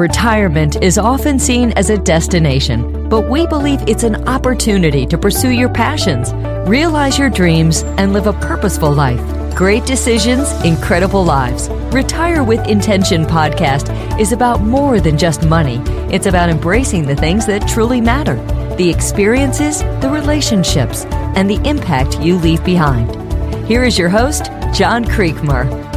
Retirement is often seen as a destination, but we believe it's an opportunity to pursue your passions, realize your dreams, and live a purposeful life. Great decisions, incredible lives. Retire with Intention podcast is about more than just money. It's about embracing the things that truly matter the experiences, the relationships, and the impact you leave behind. Here is your host, John Creekmur.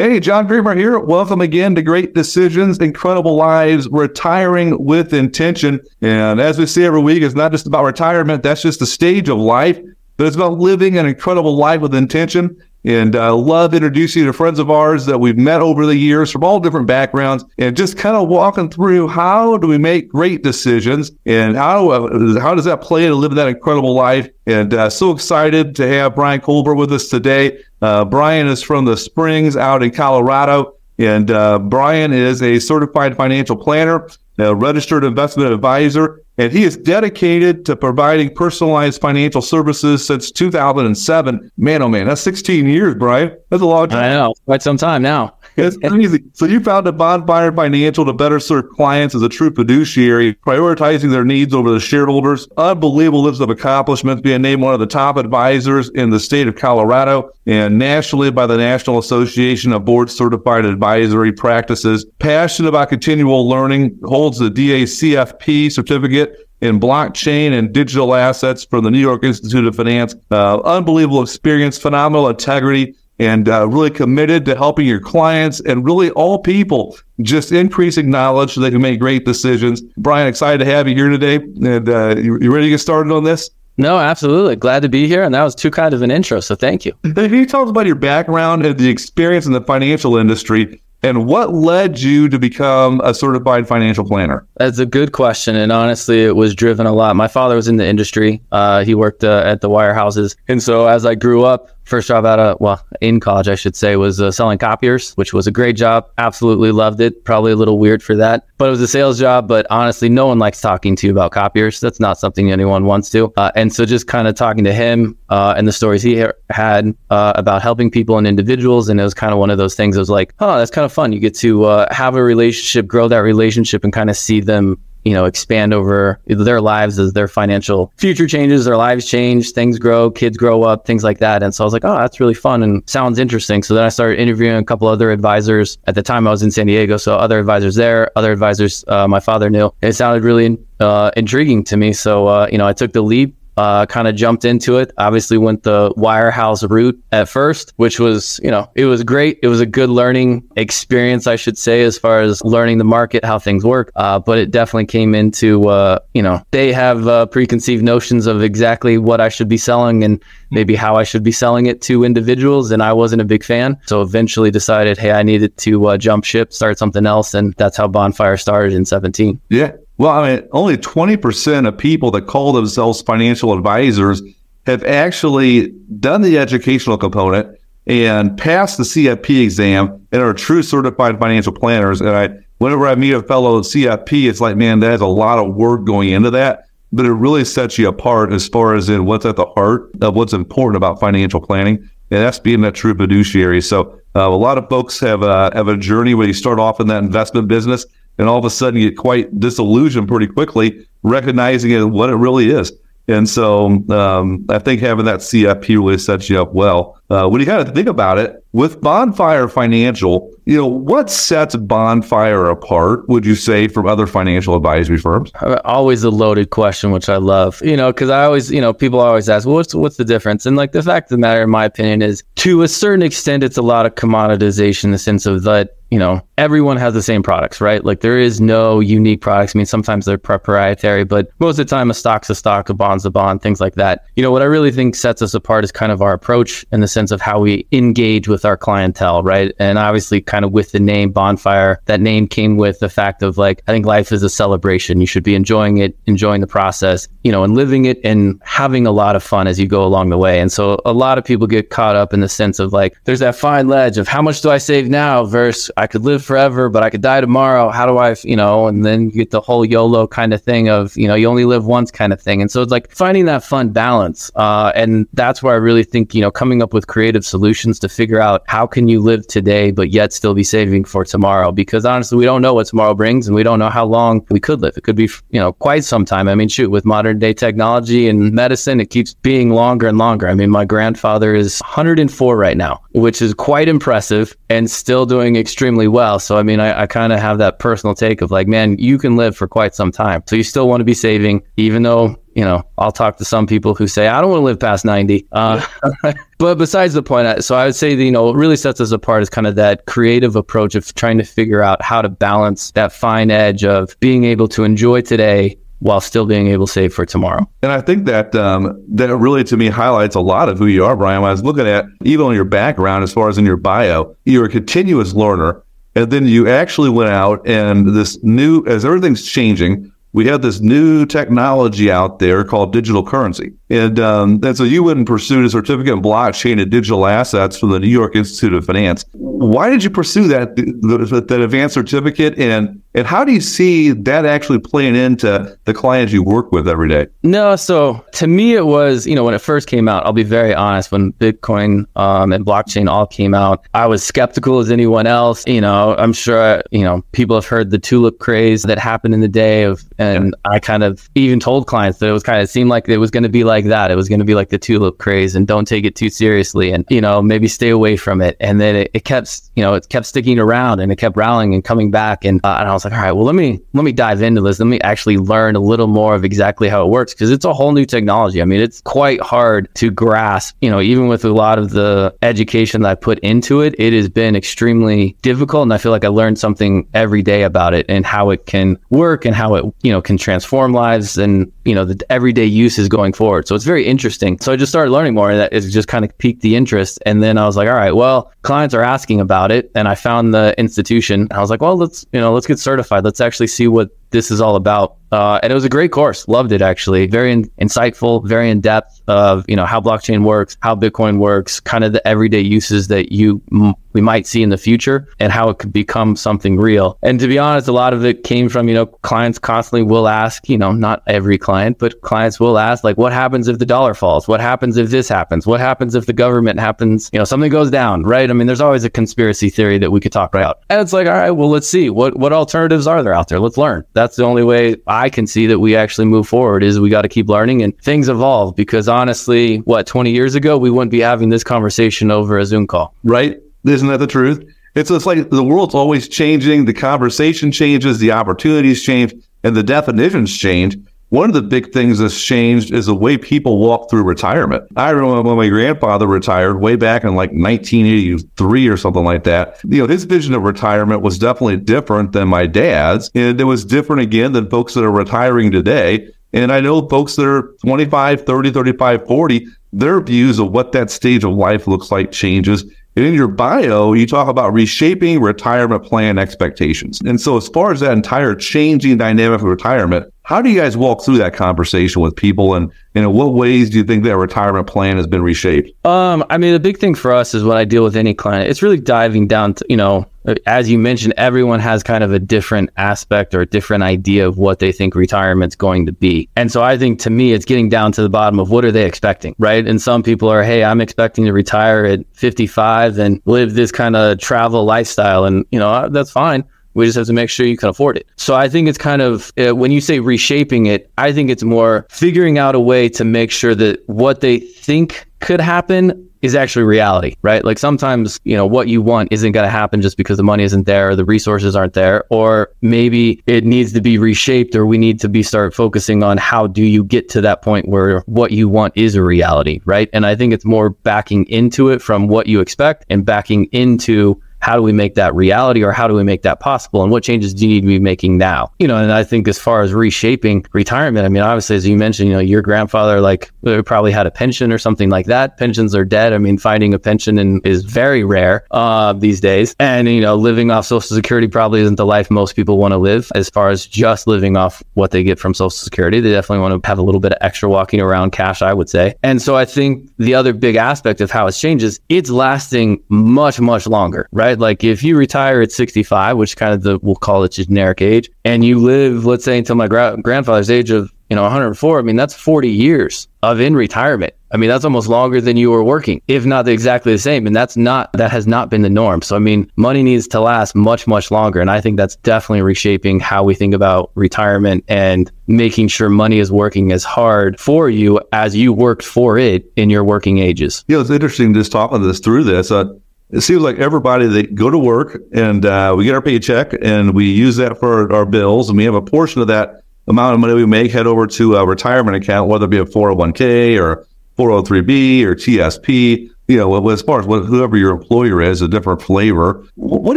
Hey, John Creekmur here. Welcome again to Great Decisions, Incredible Lives, Retiring with Intention. And as we say every week, it's not just about retirement, that's just the stage of life, but it's about living an incredible life with intention. And I love introducing you to friends of ours that we've met over the years from all different backgrounds and just kind of walking through how do we make great decisions and how, how does that play to live that incredible life. And uh, so excited to have Brian Colvert with us today. Uh, Brian is from the Springs out in Colorado. And uh, Brian is a certified financial planner, a registered investment advisor, and he is dedicated to providing personalized financial services since 2007. Man, oh man, that's 16 years, Brian. That's a long time. I know, quite some time now. It's crazy. So you founded Bonfire Financial to better serve clients as a true fiduciary, prioritizing their needs over the shareholders. Unbelievable list of accomplishments, being named one of the top advisors in the state of Colorado and nationally by the National Association of Board Certified Advisory Practices. Passionate about continual learning, holds the DACFP certificate in blockchain and digital assets from the New York Institute of Finance. Uh, unbelievable experience, phenomenal integrity, and uh, really committed to helping your clients and really all people just increasing knowledge so they can make great decisions. Brian, excited to have you here today. And uh, you, you ready to get started on this? No, absolutely. Glad to be here. And that was too kind of an intro. So thank you. Can you tell us about your background and the experience in the financial industry and what led you to become a certified financial planner? That's a good question. And honestly, it was driven a lot. My father was in the industry. Uh, he worked uh, at the wirehouses. And so as I grew up, first job out of well in college i should say was uh, selling copiers which was a great job. Absolutely loved it. Probably a little weird for that but it was a sales job but honestly no one likes talking to you about copiers. That's not something anyone wants to. Uh, and so just kind of talking to him uh, and the stories he ha- had uh, about helping people and individuals and it was kind of one of those things i was like oh that's kind of fun. You get to uh, have a relationship grow that relationship and kind of see them you know, expand over their lives as their financial future changes, their lives change, things grow, kids grow up, things like that. And so I was like, oh, that's really fun and sounds interesting. So then I started interviewing a couple other advisors. At the time, I was in San Diego, so other advisors there, other advisors uh, my father knew. It sounded really uh, intriguing to me. So, uh, you know, I took the leap uh, kind of jumped into it. Obviously, went the wirehouse route at first, which was, you know, it was great. It was a good learning experience, I should say, as far as learning the market, how things work. Uh, but it definitely came into, uh, you know, they have uh, preconceived notions of exactly what I should be selling and maybe how I should be selling it to individuals. And I wasn't a big fan. So eventually decided, hey, I needed to uh, jump ship, start something else. And that's how Bonfire started in 17. Yeah. Well, I mean, only 20% of people that call themselves financial advisors have actually done the educational component and passed the CFP exam and are true certified financial planners. And I, whenever I meet a fellow CFP, it's like, man, there's a lot of work going into that, but it really sets you apart as far as in what's at the heart of what's important about financial planning. And that's being a true fiduciary. So uh, a lot of folks have uh, have a journey where you start off in that investment business and all of a sudden you get quite disillusioned pretty quickly, recognizing it what it really is. And so um, I think having that CFP really sets you up well. Uh, when you kind of think about it, with Bonfire Financial, you know, what sets Bonfire apart, would you say, from other financial advisory firms? Uh, always a loaded question, which I love, you know, because I always, you know, people always ask, well, what's, what's the difference? And like the fact of the matter, in my opinion, is to a certain extent, it's a lot of commoditization in the sense of that you know, everyone has the same products, right? Like there is no unique products. I mean, sometimes they're proprietary, but most of the time a stock's a stock, a bond's a bond, things like that. You know, what I really think sets us apart is kind of our approach in the sense of how we engage with our clientele, right? And obviously kind of with the name Bonfire, that name came with the fact of like, I think life is a celebration. You should be enjoying it, enjoying the process, you know, and living it and having a lot of fun as you go along the way. And so a lot of people get caught up in the sense of like, there's that fine ledge of how much do I save now versus I could live forever, but I could die tomorrow. How do I, you know, and then you get the whole YOLO kind of thing of, you know, you only live once kind of thing. And so it's like finding that fun balance. Uh, and that's where I really think, you know, coming up with creative solutions to figure out how can you live today, but yet still be saving for tomorrow. Because honestly, we don't know what tomorrow brings and we don't know how long we could live. It could be, you know, quite some time. I mean, shoot, with modern day technology and medicine, it keeps being longer and longer. I mean, my grandfather is 104 right now, which is quite impressive and still doing extremely well. So, I mean, I, I kind of have that personal take of like, man, you can live for quite some time. So you still want to be saving, even though you know, I'll talk to some people who say, I don't want to live past 90. Uh, but besides the point, so I would say, that, you know, what really sets us apart is kind of that creative approach of trying to figure out how to balance that fine edge of being able to enjoy today while still being able to save for tomorrow. And I think that um, that really to me highlights a lot of who you are, Brian. When I was looking at even on your background, as far as in your bio, you're a continuous learner. And then you actually went out and this new, as everything's changing, we have this new technology out there called digital currency. And, um, and so you went and pursued a certificate in blockchain and digital assets from the New York Institute of Finance. Why did you pursue that, that advanced certificate? And, and how do you see that actually playing into the clients you work with every day? No, so to me, it was, you know, when it first came out, I'll be very honest, when Bitcoin um, and blockchain all came out, I was skeptical as anyone else. You know, I'm sure, you know, people have heard the tulip craze that happened in the day of, and yeah. I kind of even told clients that it was kind of seemed like it was going to be like that. It was going to be like the tulip craze and don't take it too seriously and, you know, maybe stay away from it. And then it, it kept, you know, it kept sticking around and it kept rallying and coming back. And, uh, and I was like, all right, well, let me, let me dive into this. Let me actually learn a little more of exactly how it works because it's a whole new technology. I mean, it's quite hard to grasp, you know, even with a lot of the education that I put into it, it has been extremely difficult. And I feel like I learned something every day about it and how it can work and how it, you know, can transform lives and, you know, the everyday uses going forward. So it's very interesting. So I just started learning more and that is just kind of piqued the interest. And then I was like, all right, well, clients are asking about it. And I found the institution. I was like, well, let's, you know, let's get certified. Let's actually see what this is all about. Uh, and it was a great course. Loved it actually. Very in- insightful, very in depth of you know how blockchain works, how Bitcoin works, kind of the everyday uses that you m- we might see in the future, and how it could become something real. And to be honest, a lot of it came from you know clients constantly will ask, you know, not every client, but clients will ask like, what happens if the dollar falls? What happens if this happens? What happens if the government happens? You know, something goes down, right? I mean, there's always a conspiracy theory that we could talk about, and it's like, all right, well, let's see what what alternatives are there out there. Let's learn that's the only way I can see that we actually move forward is we got to keep learning and things evolve because honestly, what 20 years ago we wouldn't be having this conversation over a Zoom call. Right? Isn't that the truth? It's just like the world's always changing, the conversation changes, the opportunities change, and the definitions change. One of the big things that's changed is the way people walk through retirement. I remember when my grandfather retired way back in like 1983 or something like that. You know, his vision of retirement was definitely different than my dad's. And it was different again than folks that are retiring today. And I know folks that are 25, 30, 35, 40, their views of what that stage of life looks like changes. And in your bio, you talk about reshaping retirement plan expectations. And so, as far as that entire changing dynamic of retirement, how do you guys walk through that conversation with people, and, in what ways do you think that retirement plan has been reshaped? Um, I mean, the big thing for us is when I deal with any client, it's really diving down to you know, as you mentioned, everyone has kind of a different aspect or a different idea of what they think retirement's going to be, and so I think to me, it's getting down to the bottom of what are they expecting, right? And some people are, hey, I'm expecting to retire at 55 and live this kind of travel lifestyle, and you know, that's fine we just have to make sure you can afford it. So I think it's kind of, uh, when you say reshaping it, I think it's more figuring out a way to make sure that what they think could happen is actually reality, right? Like sometimes, you know, what you want isn't going to happen just because the money isn't there or the resources aren't there, or maybe it needs to be reshaped or we need to be start focusing on how do you get to that point where what you want is a reality, right? And I think it's more backing into it from what you expect and backing into how do we make that reality or how do we make that possible? And what changes do you need to be making now? You know and i think as far as reshaping retirement i mean obviously as you mentioned you know your grandfather like probably had a pension or something like that. Pensions are dead. I mean finding a pension in, is very rare uh, these days. And you know living off social security probably isn't the life most people want to live. As far as just living off what they get from social security they definitely want to have a little bit of extra walking around cash i would say. And so i think the other big aspect of how it's changed is it's lasting much much longer right right? Like if you retire at 65, which kind of the we'll call it generic age, and you live, let's say, until my gra- grandfather's age of you know, 104, I mean, that's 40 years of in retirement. I mean, that's almost longer than you were working, if not exactly the same. And that's not, that has not been the norm. So, I mean, money needs to last much, much longer. And I think that's definitely reshaping how we think about retirement and making sure money is working as hard for you as you worked for it in your working ages. Know, it's interesting to just talking this through this. Uh, it seems like everybody they go to work and uh, we get our paycheck and we use that for our bills and we have a portion of that amount of money we make head over to a retirement account, whether it be a 401k or 403b or TSP. You know, as far as whoever your employer is, a different flavor. What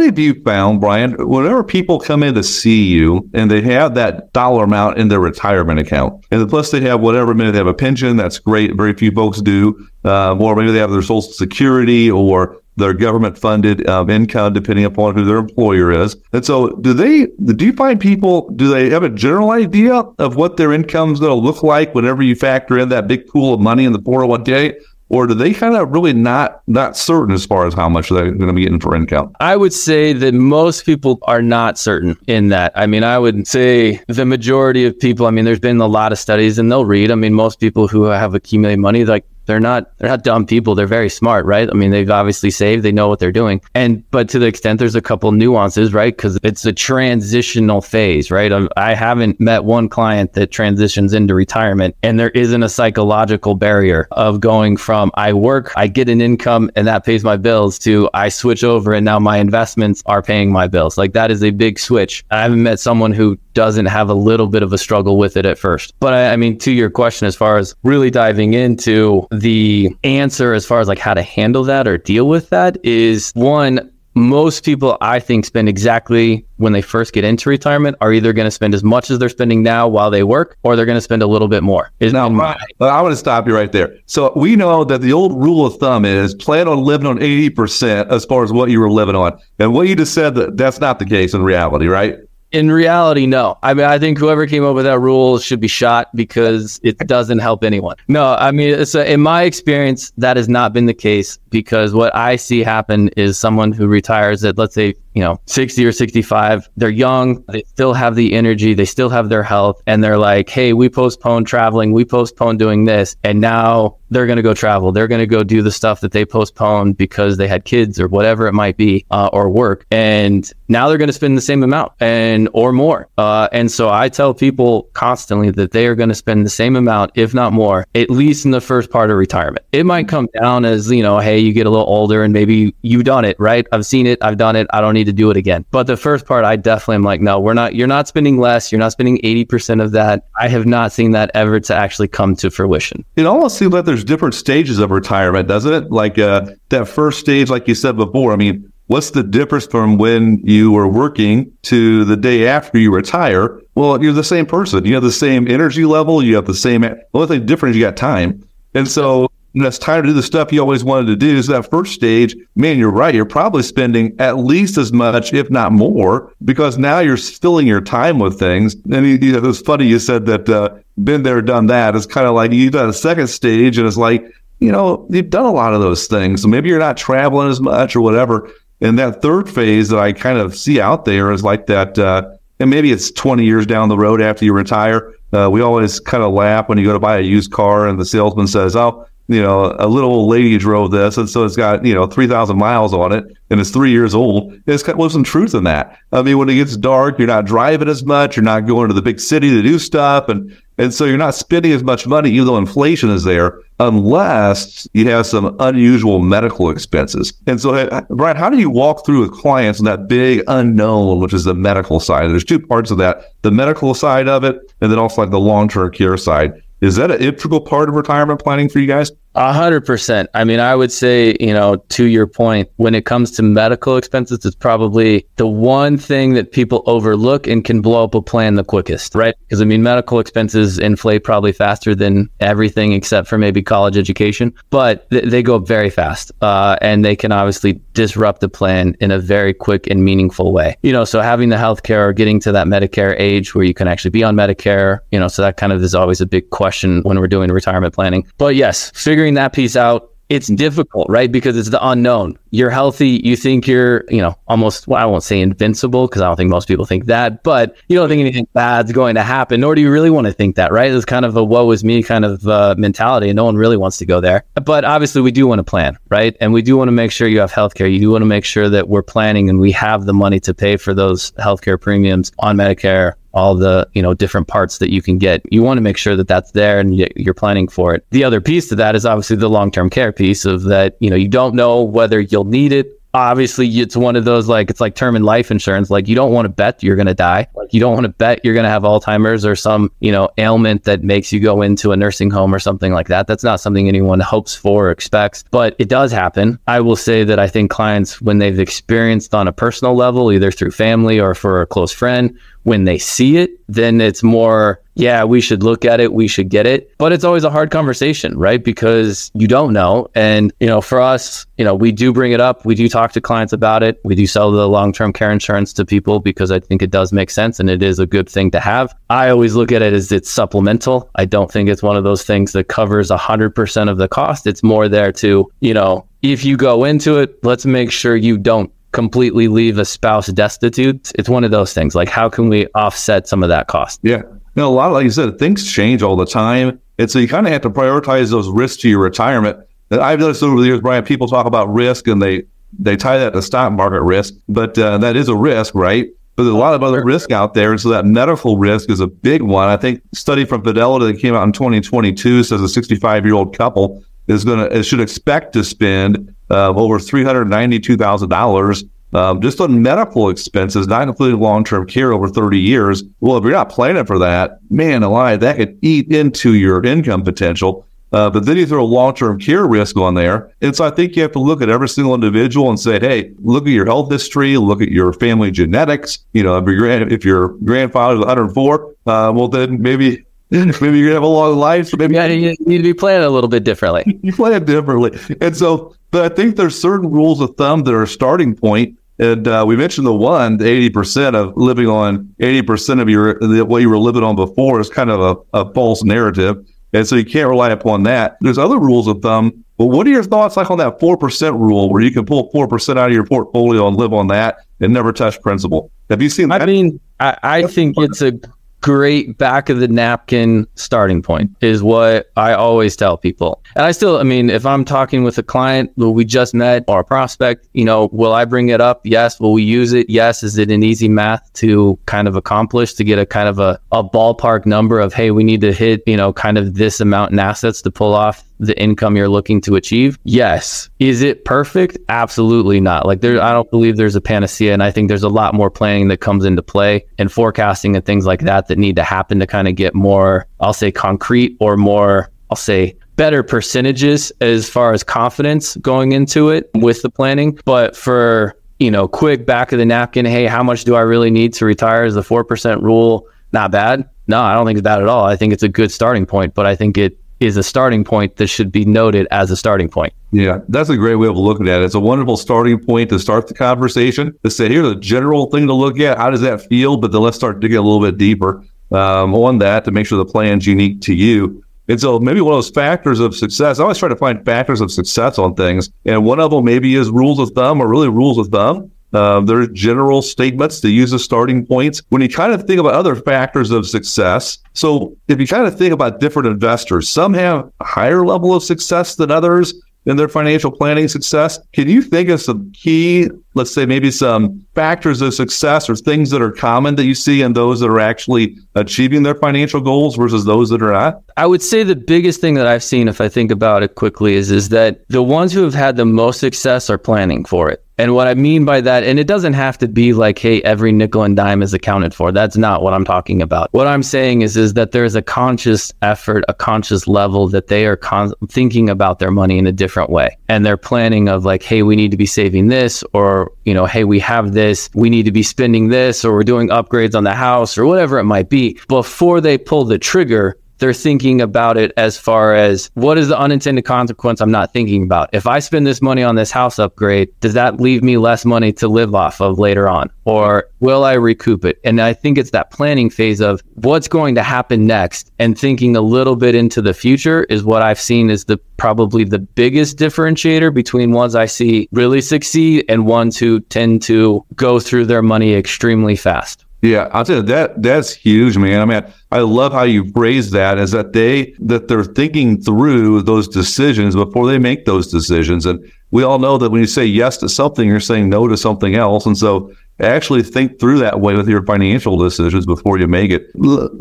have you found, Brian? Whenever people come in to see you and they have that dollar amount in their retirement account, and plus they have whatever, maybe they have a pension, that's great. Very few folks do. Uh, or maybe they have their Social Security or their government funded um, income, depending upon who their employer is. And so, do they? Do you find people? Do they have a general idea of what their income is going to look like whenever you factor in that big pool of money in the 401k? Or do they kind of really not not certain as far as how much they're going to be getting for income? I would say that most people are not certain in that. I mean, I would say the majority of people. I mean, there's been a lot of studies, and they'll read. I mean, most people who have accumulated money, like they're not they're not dumb people. They're very smart right? I mean they've obviously saved. They know what they're doing. And but to the extent there's a couple nuances right? Because it's a transitional phase right? Um, I, haven't met one client that transitions into retirement and there isn't a psychological barrier of going from i work i get an income and that pays my bills to i switch over and now my investments are paying my bills. Like that is a big switch. I haven't met someone who doesn't have a little bit of a struggle with it at first but I, I mean to your question as far as really diving into the answer as far as like how to handle that or deal with that is one most people I think spend exactly when they first get into retirement are either going to spend as much as they're spending now while they work or they're going to spend a little bit more. Is now, my, I want to stop you right there. So we know that the old rule of thumb is plan on living on 80% as far as what you were living on. And what you just said that that's not the case in reality, right? In reality, no. I mean, I think whoever came up with that rule should be shot because it doesn't help anyone. No, I mean, in my experience, that has not been the case because what I see happen is someone who retires at, let's say, you know, 60 or 65, they're young, they still have the energy, they still have their health, and they're like, hey, we postponed traveling, we postponed doing this, and now they're going to go travel. They're going to go do the stuff that they postponed because they had kids or whatever it might be, uh, or work. And now they're going to spend the same amount and or more. Uh, and so I tell people constantly that they are going to spend the same amount, if not more, at least in the first part of retirement. It might come down as, you know, hey, you get a little older and maybe you've done it, right? I've seen it, I've done it, I don't need to do it again. But the first part, I definitely am like, no, we're not, you're not spending less. You're not spending 80% of that. I have not seen that ever to actually come to fruition. It almost seems like there's different stages of retirement, doesn't it? Like uh, that first stage, like you said before, I mean, what's the difference from when you were working to the day after you retire? Well, you're the same person. You have the same energy level. You have the same, the only thing different is you got time. And so it's time to do the stuff you always wanted to do. So that first stage, man, you're right. You're probably spending at least as much, if not more, because now you're filling your time with things. And you, you know, it was funny you said that uh, been there, done that. It's kind of like you've done a second stage, and it's like you know you've done a lot of those things. So maybe you're not traveling as much or whatever. And that third phase that I kind of see out there is like that. Uh, and maybe it's 20 years down the road after you retire. Uh, we always kind of laugh when you go to buy a used car and the salesman says, "Oh." You know, a little old lady drove this, and so it's got you know three thousand miles on it, and it's three years old. There's got well, some truth in that. I mean, when it gets dark, you're not driving as much, you're not going to the big city to do stuff, and and so you're not spending as much money, even though inflation is there, unless you have some unusual medical expenses. And so, uh, Brian, how do you walk through with clients on that big unknown, which is the medical side? There's two parts of that: the medical side of it, and then also like the long-term care side. Is that an integral part of retirement planning for you guys? A hundred percent. I mean, I would say, you know, to your point, when it comes to medical expenses, it's probably the one thing that people overlook and can blow up a plan the quickest, right? Because I mean, medical expenses inflate probably faster than everything except for maybe college education, but th- they go up very fast, uh, and they can obviously disrupt the plan in a very quick and meaningful way. You know, so having the healthcare or getting to that Medicare age where you can actually be on Medicare, you know, so that kind of is always a big question when we're doing retirement planning. But yes, figuring figuring that piece out it's difficult, right? Because it's the unknown. You're healthy. You think you're, you know, almost, well, I won't say invincible because I don't think most people think that, but you don't think anything bad's going to happen, nor do you really want to think that, right? It's kind of a woe is me kind of uh, mentality, and no one really wants to go there. But obviously, we do want to plan, right? And we do want to make sure you have healthcare. You do want to make sure that we're planning and we have the money to pay for those healthcare premiums on Medicare, all the you know different parts that you can get. You want to make sure that that's there and you're planning for it. The other piece to that is obviously the long-term care piece of that you know you don't know whether you'll need it. Obviously it's one of those like it's like term and life insurance like you don't want to bet you're going to die. Like you don't want to bet you're going to have alzheimer's or some you know ailment that makes you go into a nursing home or something like that. That's not something anyone hopes for or expects but it does happen. I will say that i think clients when they've experienced on a personal level either through family or for a close friend when they see it, then it's more, yeah, we should look at it, we should get it. But it's always a hard conversation, right? Because you don't know. And, you know, for us, you know, we do bring it up. We do talk to clients about it. We do sell the long term care insurance to people because I think it does make sense and it is a good thing to have. I always look at it as it's supplemental. I don't think it's one of those things that covers 100% of the cost. It's more there to, you know, if you go into it, let's make sure you don't completely leave a spouse destitute. It's one of those things. Like, how can we offset some of that cost? Yeah. A lot, of, like you said, things change all the time. And so you kind of have to prioritize those risks to your retirement. And I've noticed over the years, Brian, people talk about risk and they, they tie that to stock market risk, but uh, that is a risk, right? But there's a lot of other risk out there. And so that medical risk is a big one. I think study from Fidelity that came out in 2022 says a 65 year old couple is going to, should expect to spend uh, over $392,000 um, just on medical expenses, not including long term care over 30 years. Well, if you're not planning for that, man alive, that could eat into your income potential. Uh, but then you throw a long term care risk on there. And so I think you have to look at every single individual and say, hey, look at your health history, look at your family genetics. You know, if, your if your grandfather was 104, uh, well, then maybe maybe you're gonna have a long life. So maybe yeah, you need to be planning a little bit differently. you plan differently, and so. But I think there's certain rules of thumb that are a starting point. And uh, we mentioned the one, the 80% of living on 80% of your the, what you were living on before is kind of a, a false narrative. And so you can't rely upon that. There's other rules of thumb. But what are your thoughts like on that 4% rule where you can pull 4% out of your portfolio and live on that and never touch principal? Have you seen that? I mean, I, I think it's a great back of the napkin starting point is what I always tell people. And I still, I mean, if I'm talking with a client who we just met or a prospect, you know, will I bring it up? Yes. Will we use it? Yes. Is it an easy math to kind of accomplish to get a kind of a, a ballpark number of, hey, we need to hit, you know, kind of this amount in assets to pull off the income you're looking to achieve? Yes. Is it perfect? Absolutely not. Like there I don't believe there's a panacea and I think there's a lot more planning that comes into play and forecasting and things like that that need to happen to kind of get more I'll say concrete or more I'll say better percentages as far as confidence going into it with the planning. But for, you know, quick back of the napkin, hey, how much do I really need to retire? Is the 4% rule not bad? No, I don't think it's bad at all. I think it's a good starting point, but I think it is a starting point that should be noted as a starting point. Yeah, that's a great way of looking at it. It's a wonderful starting point to start the conversation. To say, here's a general thing to look at. How does that feel? But then let's start digging a little bit deeper um, on that to make sure the plan's unique to you. And so maybe one of those factors of success, I always try to find factors of success on things. And one of them maybe is rules of thumb or really rules of thumb. Uh, there's general statements to use as starting points. When you kind of think about other factors of success, so if you kind of think about different investors, some have a higher level of success than others in their financial planning success. Can you think of some key, let's say maybe some factors of success or things that are common that you see in those that are actually achieving their financial goals versus those that are not? I would say the biggest thing that I've seen, if I think about it quickly, is is that the ones who have had the most success are planning for it. And what I mean by that, and it doesn't have to be like, hey, every nickel and dime is accounted for. That's not what I'm talking about. What I'm saying is, is that there's a conscious effort, a conscious level that they are con- thinking about their money in a different way. And they're planning of like, hey, we need to be saving this, or, you know, hey, we have this, we need to be spending this, or we're doing upgrades on the house, or whatever it might be. Before they pull the trigger, they're thinking about it as far as what is the unintended consequence I'm not thinking about. If I spend this money on this house upgrade, does that leave me less money to live off of later on? Or will I recoup it? And I think it's that planning phase of what's going to happen next and thinking a little bit into the future is what I've seen is the probably the biggest differentiator between ones I see really succeed and ones who tend to go through their money extremely fast. Yeah, I'll tell you that that's huge, man. I mean, I love how you phrase that is that they that they're thinking through those decisions before they make those decisions. And we all know that when you say yes to something, you're saying no to something else. And so actually think through that way with your financial decisions before you make it.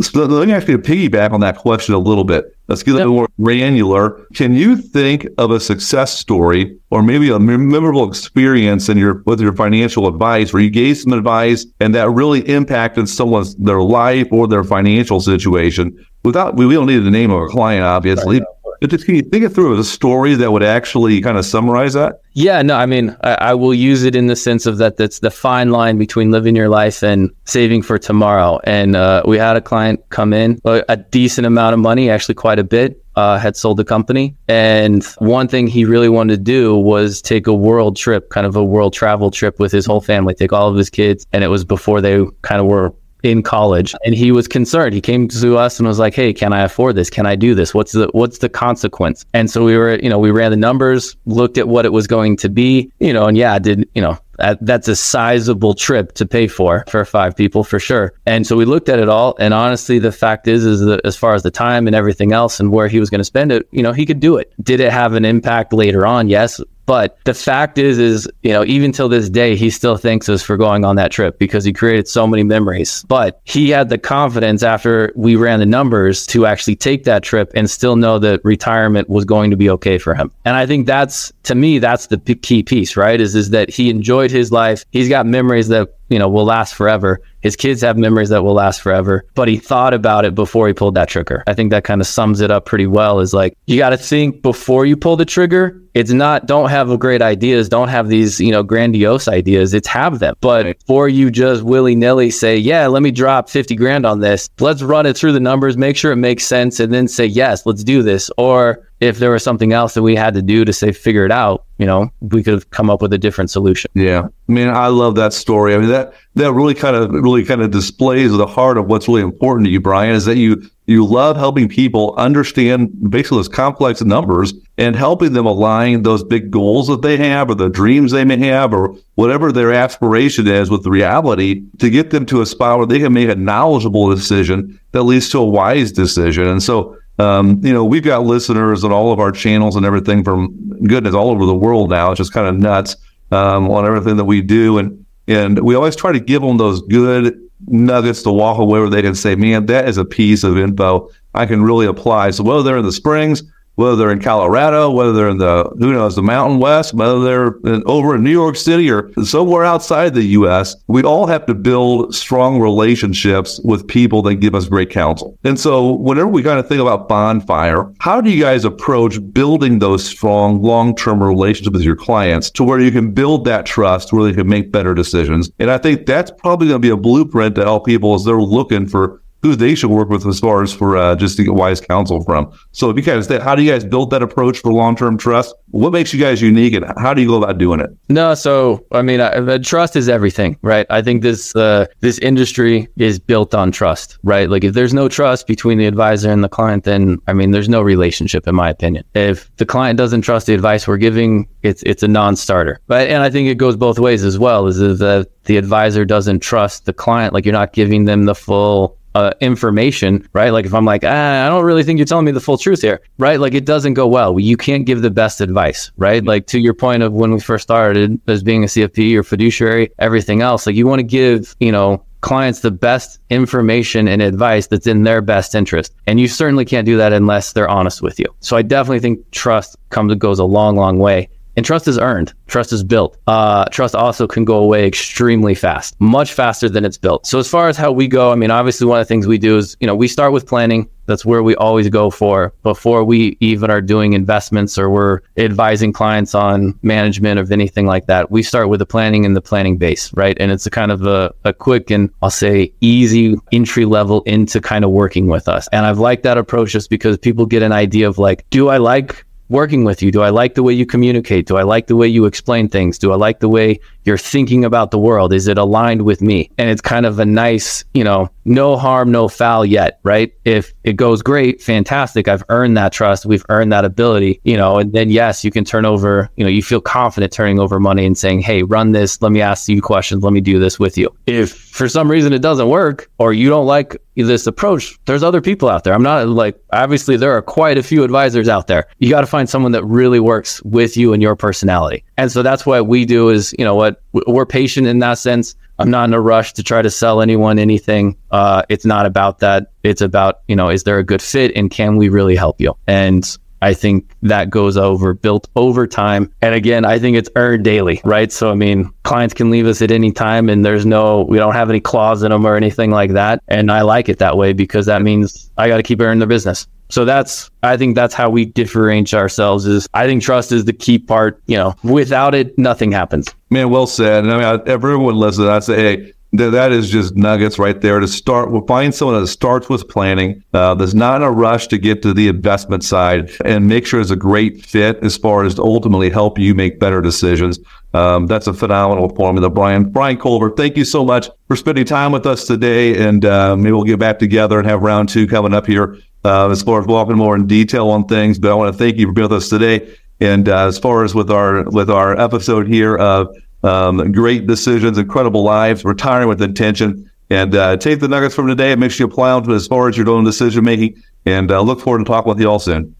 So let me actually piggyback on that question a little bit. Let's get a little more granular. Can you think of a success story or maybe a memorable experience in your with your financial advice where you gave some advice and that really impacted someone's their life or their financial situation? Without we don't need the name of a client, obviously. Right. Can you think it through as a story that would actually kind of summarize that? Yeah, no, I mean, I, I, will use it in the sense of that that's the fine line between living your life and saving for tomorrow. And uh, we had a client come in, a, a decent amount of money, actually quite a bit, uh, had sold the company. And one thing he really wanted to do was take a world trip, kind of a world travel trip with his whole family, take all of his kids. And it was before they kind of were in college and he was concerned. He came to us and was like, "Hey, can I afford this? Can I do this? What's the what's the consequence?" And so we were, you know, we ran the numbers, looked at what it was going to be, you know, and yeah, I did, you know, that, that's a sizable trip to pay for for five people for sure. And so we looked at it all and honestly the fact is is that as far as the time and everything else and where he was going to spend it, you know, he could do it. Did it have an impact later on? Yes, but the fact is, is, you know, even till this day, he still thanks us for going on that trip because he created so many memories. But he had the confidence after we ran the numbers to actually take that trip and still know that retirement was going to be okay for him. And I think that's, to me, that's the key piece, right? Is, is that he enjoyed his life. He's got memories that you know, will last forever. His kids have memories that will last forever, but he thought about it before he pulled that trigger. I think that kind of sums it up pretty well is like, you got to think before you pull the trigger. It's not, don't have great ideas, don't have these, you know, grandiose ideas. It's have them. But right. before you just willy nilly say, yeah, let me drop 50 grand on this, let's run it through the numbers, make sure it makes sense, and then say, yes, let's do this. Or if there was something else that we had to do to say figure it out, you know, we could have come up with a different solution. Yeah. I mean, I love that story. I mean, that that really kind of really kind of displays the heart of what's really important to you, Brian, is that you you love helping people understand basically those complex numbers and helping them align those big goals that they have or the dreams they may have or whatever their aspiration is with the reality to get them to a spot where they can make a knowledgeable decision that leads to a wise decision. And so um, you know, we've got listeners on all of our channels and everything from goodness all over the world now. It's just kind of nuts um, on everything that we do, and and we always try to give them those good nuggets to walk away where they can say, "Man, that is a piece of info I can really apply." So whether they're in the Springs, whether they're in Colorado, whether they're in the who knows the Mountain West, whether they're in, over in New York City or somewhere outside the U.S., we all have to build strong relationships with people that give us great counsel. And so, whenever we kind of think about bonfire, how do you guys approach building those strong long-term relationships with your clients to where you can build that trust, where they can make better decisions? And I think that's probably going to be a blueprint to help people as they're looking for who they should work with as far as for uh, just to get wise counsel from. So if you guys, how do you guys build that approach for long term trust? What makes you guys unique, and how do you go about doing it? No, so I mean, uh, trust is everything, right? I think this uh, this industry is built on trust, right? Like if there's no trust between the advisor and the client, then I mean, there's no relationship, in my opinion. If the client doesn't trust the advice we're giving, it's it's a non-starter, right? And I think it goes both ways as well. Is that the advisor doesn't trust the client, like you're not giving them the full uh, information, right? Like if I'm like, ah, I don't really think you're telling me the full truth here, right? Like it doesn't go well. You can't give the best advice, right? Like to your point of when we first started as being a CFP or fiduciary, everything else, like you want to give, you know, clients the best information and advice that's in their best interest. And you certainly can't do that unless they're honest with you. So I definitely think trust comes goes a long, long way. And trust is earned. Trust is built. Uh, trust also can go away extremely fast, much faster than it's built. So as far as how we go, I mean, obviously one of the things we do is, you know, we start with planning. That's where we always go for before we even are doing investments or we're advising clients on management of anything like that. We start with the planning and the planning base, right? And it's a kind of a, a quick and I'll say easy entry level into kind of working with us. And I've liked that approach just because people get an idea of like, do I like working with you? Do I like the way you communicate? Do I like the way you explain things? Do I like the way you're thinking about the world? Is it aligned with me? And it's kind of a nice, you know, no harm, no foul yet, right? If it goes great, fantastic. I've earned that trust. We've earned that ability, you know, and then yes, you can turn over, you know, you feel confident turning over money and saying, Hey, run this. Let me ask you questions. Let me do this with you. If for some reason it doesn't work or you don't like this approach, there's other people out there. I'm not like, obviously, there are quite a few advisors out there. You got to find someone that really works with you and your personality. And so that's what we do is, you know what, we're patient in that sense. I'm not in a rush to try to sell anyone anything. Uh, it's not about that. It's about, you know, is there a good fit and can we really help you? And I think that goes over built over time. And again, I think it's earned daily, right? So, I mean, clients can leave us at any time and there's no, we don't have any clause in them or anything like that. And I like it that way because that means I got to keep earning the business. So that's, I think that's how we differentiate ourselves is I think trust is the key part. You know, without it, nothing happens. Man, well said. And I mean, I, everyone listens, I say, hey, that, that is just nuggets right there to start. We'll find someone that starts with planning, uh, that's not in a rush to get to the investment side, and make sure it's a great fit as far as to ultimately help you make better decisions. Um, that's a phenomenal formula, Brian. Brian Colvert, thank you so much for spending time with us today, and uh, maybe we'll get back together and have round two coming up here uh, as far as walking more in detail on things. But I want to thank you for being with us today. And uh, as far as with our with our episode here of um, great decisions, incredible lives, retiring with intention. And uh, take the nuggets from today and make sure you apply them as far as your own decision making. And uh, look forward to talking with you all soon.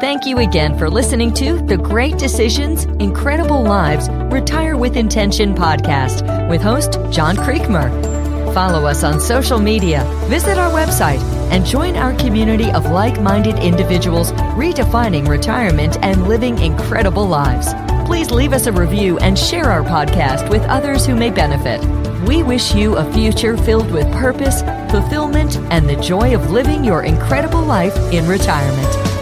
Thank you again for listening to the Great Decisions, Incredible Lives, Retire with Intention podcast with host John Creekmur. Follow us on social media, visit our website, and join our community of like minded individuals redefining retirement and living incredible lives please leave us a review and share our podcast with others who may benefit. We wish you a future filled with purpose, fulfillment, and the joy of living your incredible life in retirement.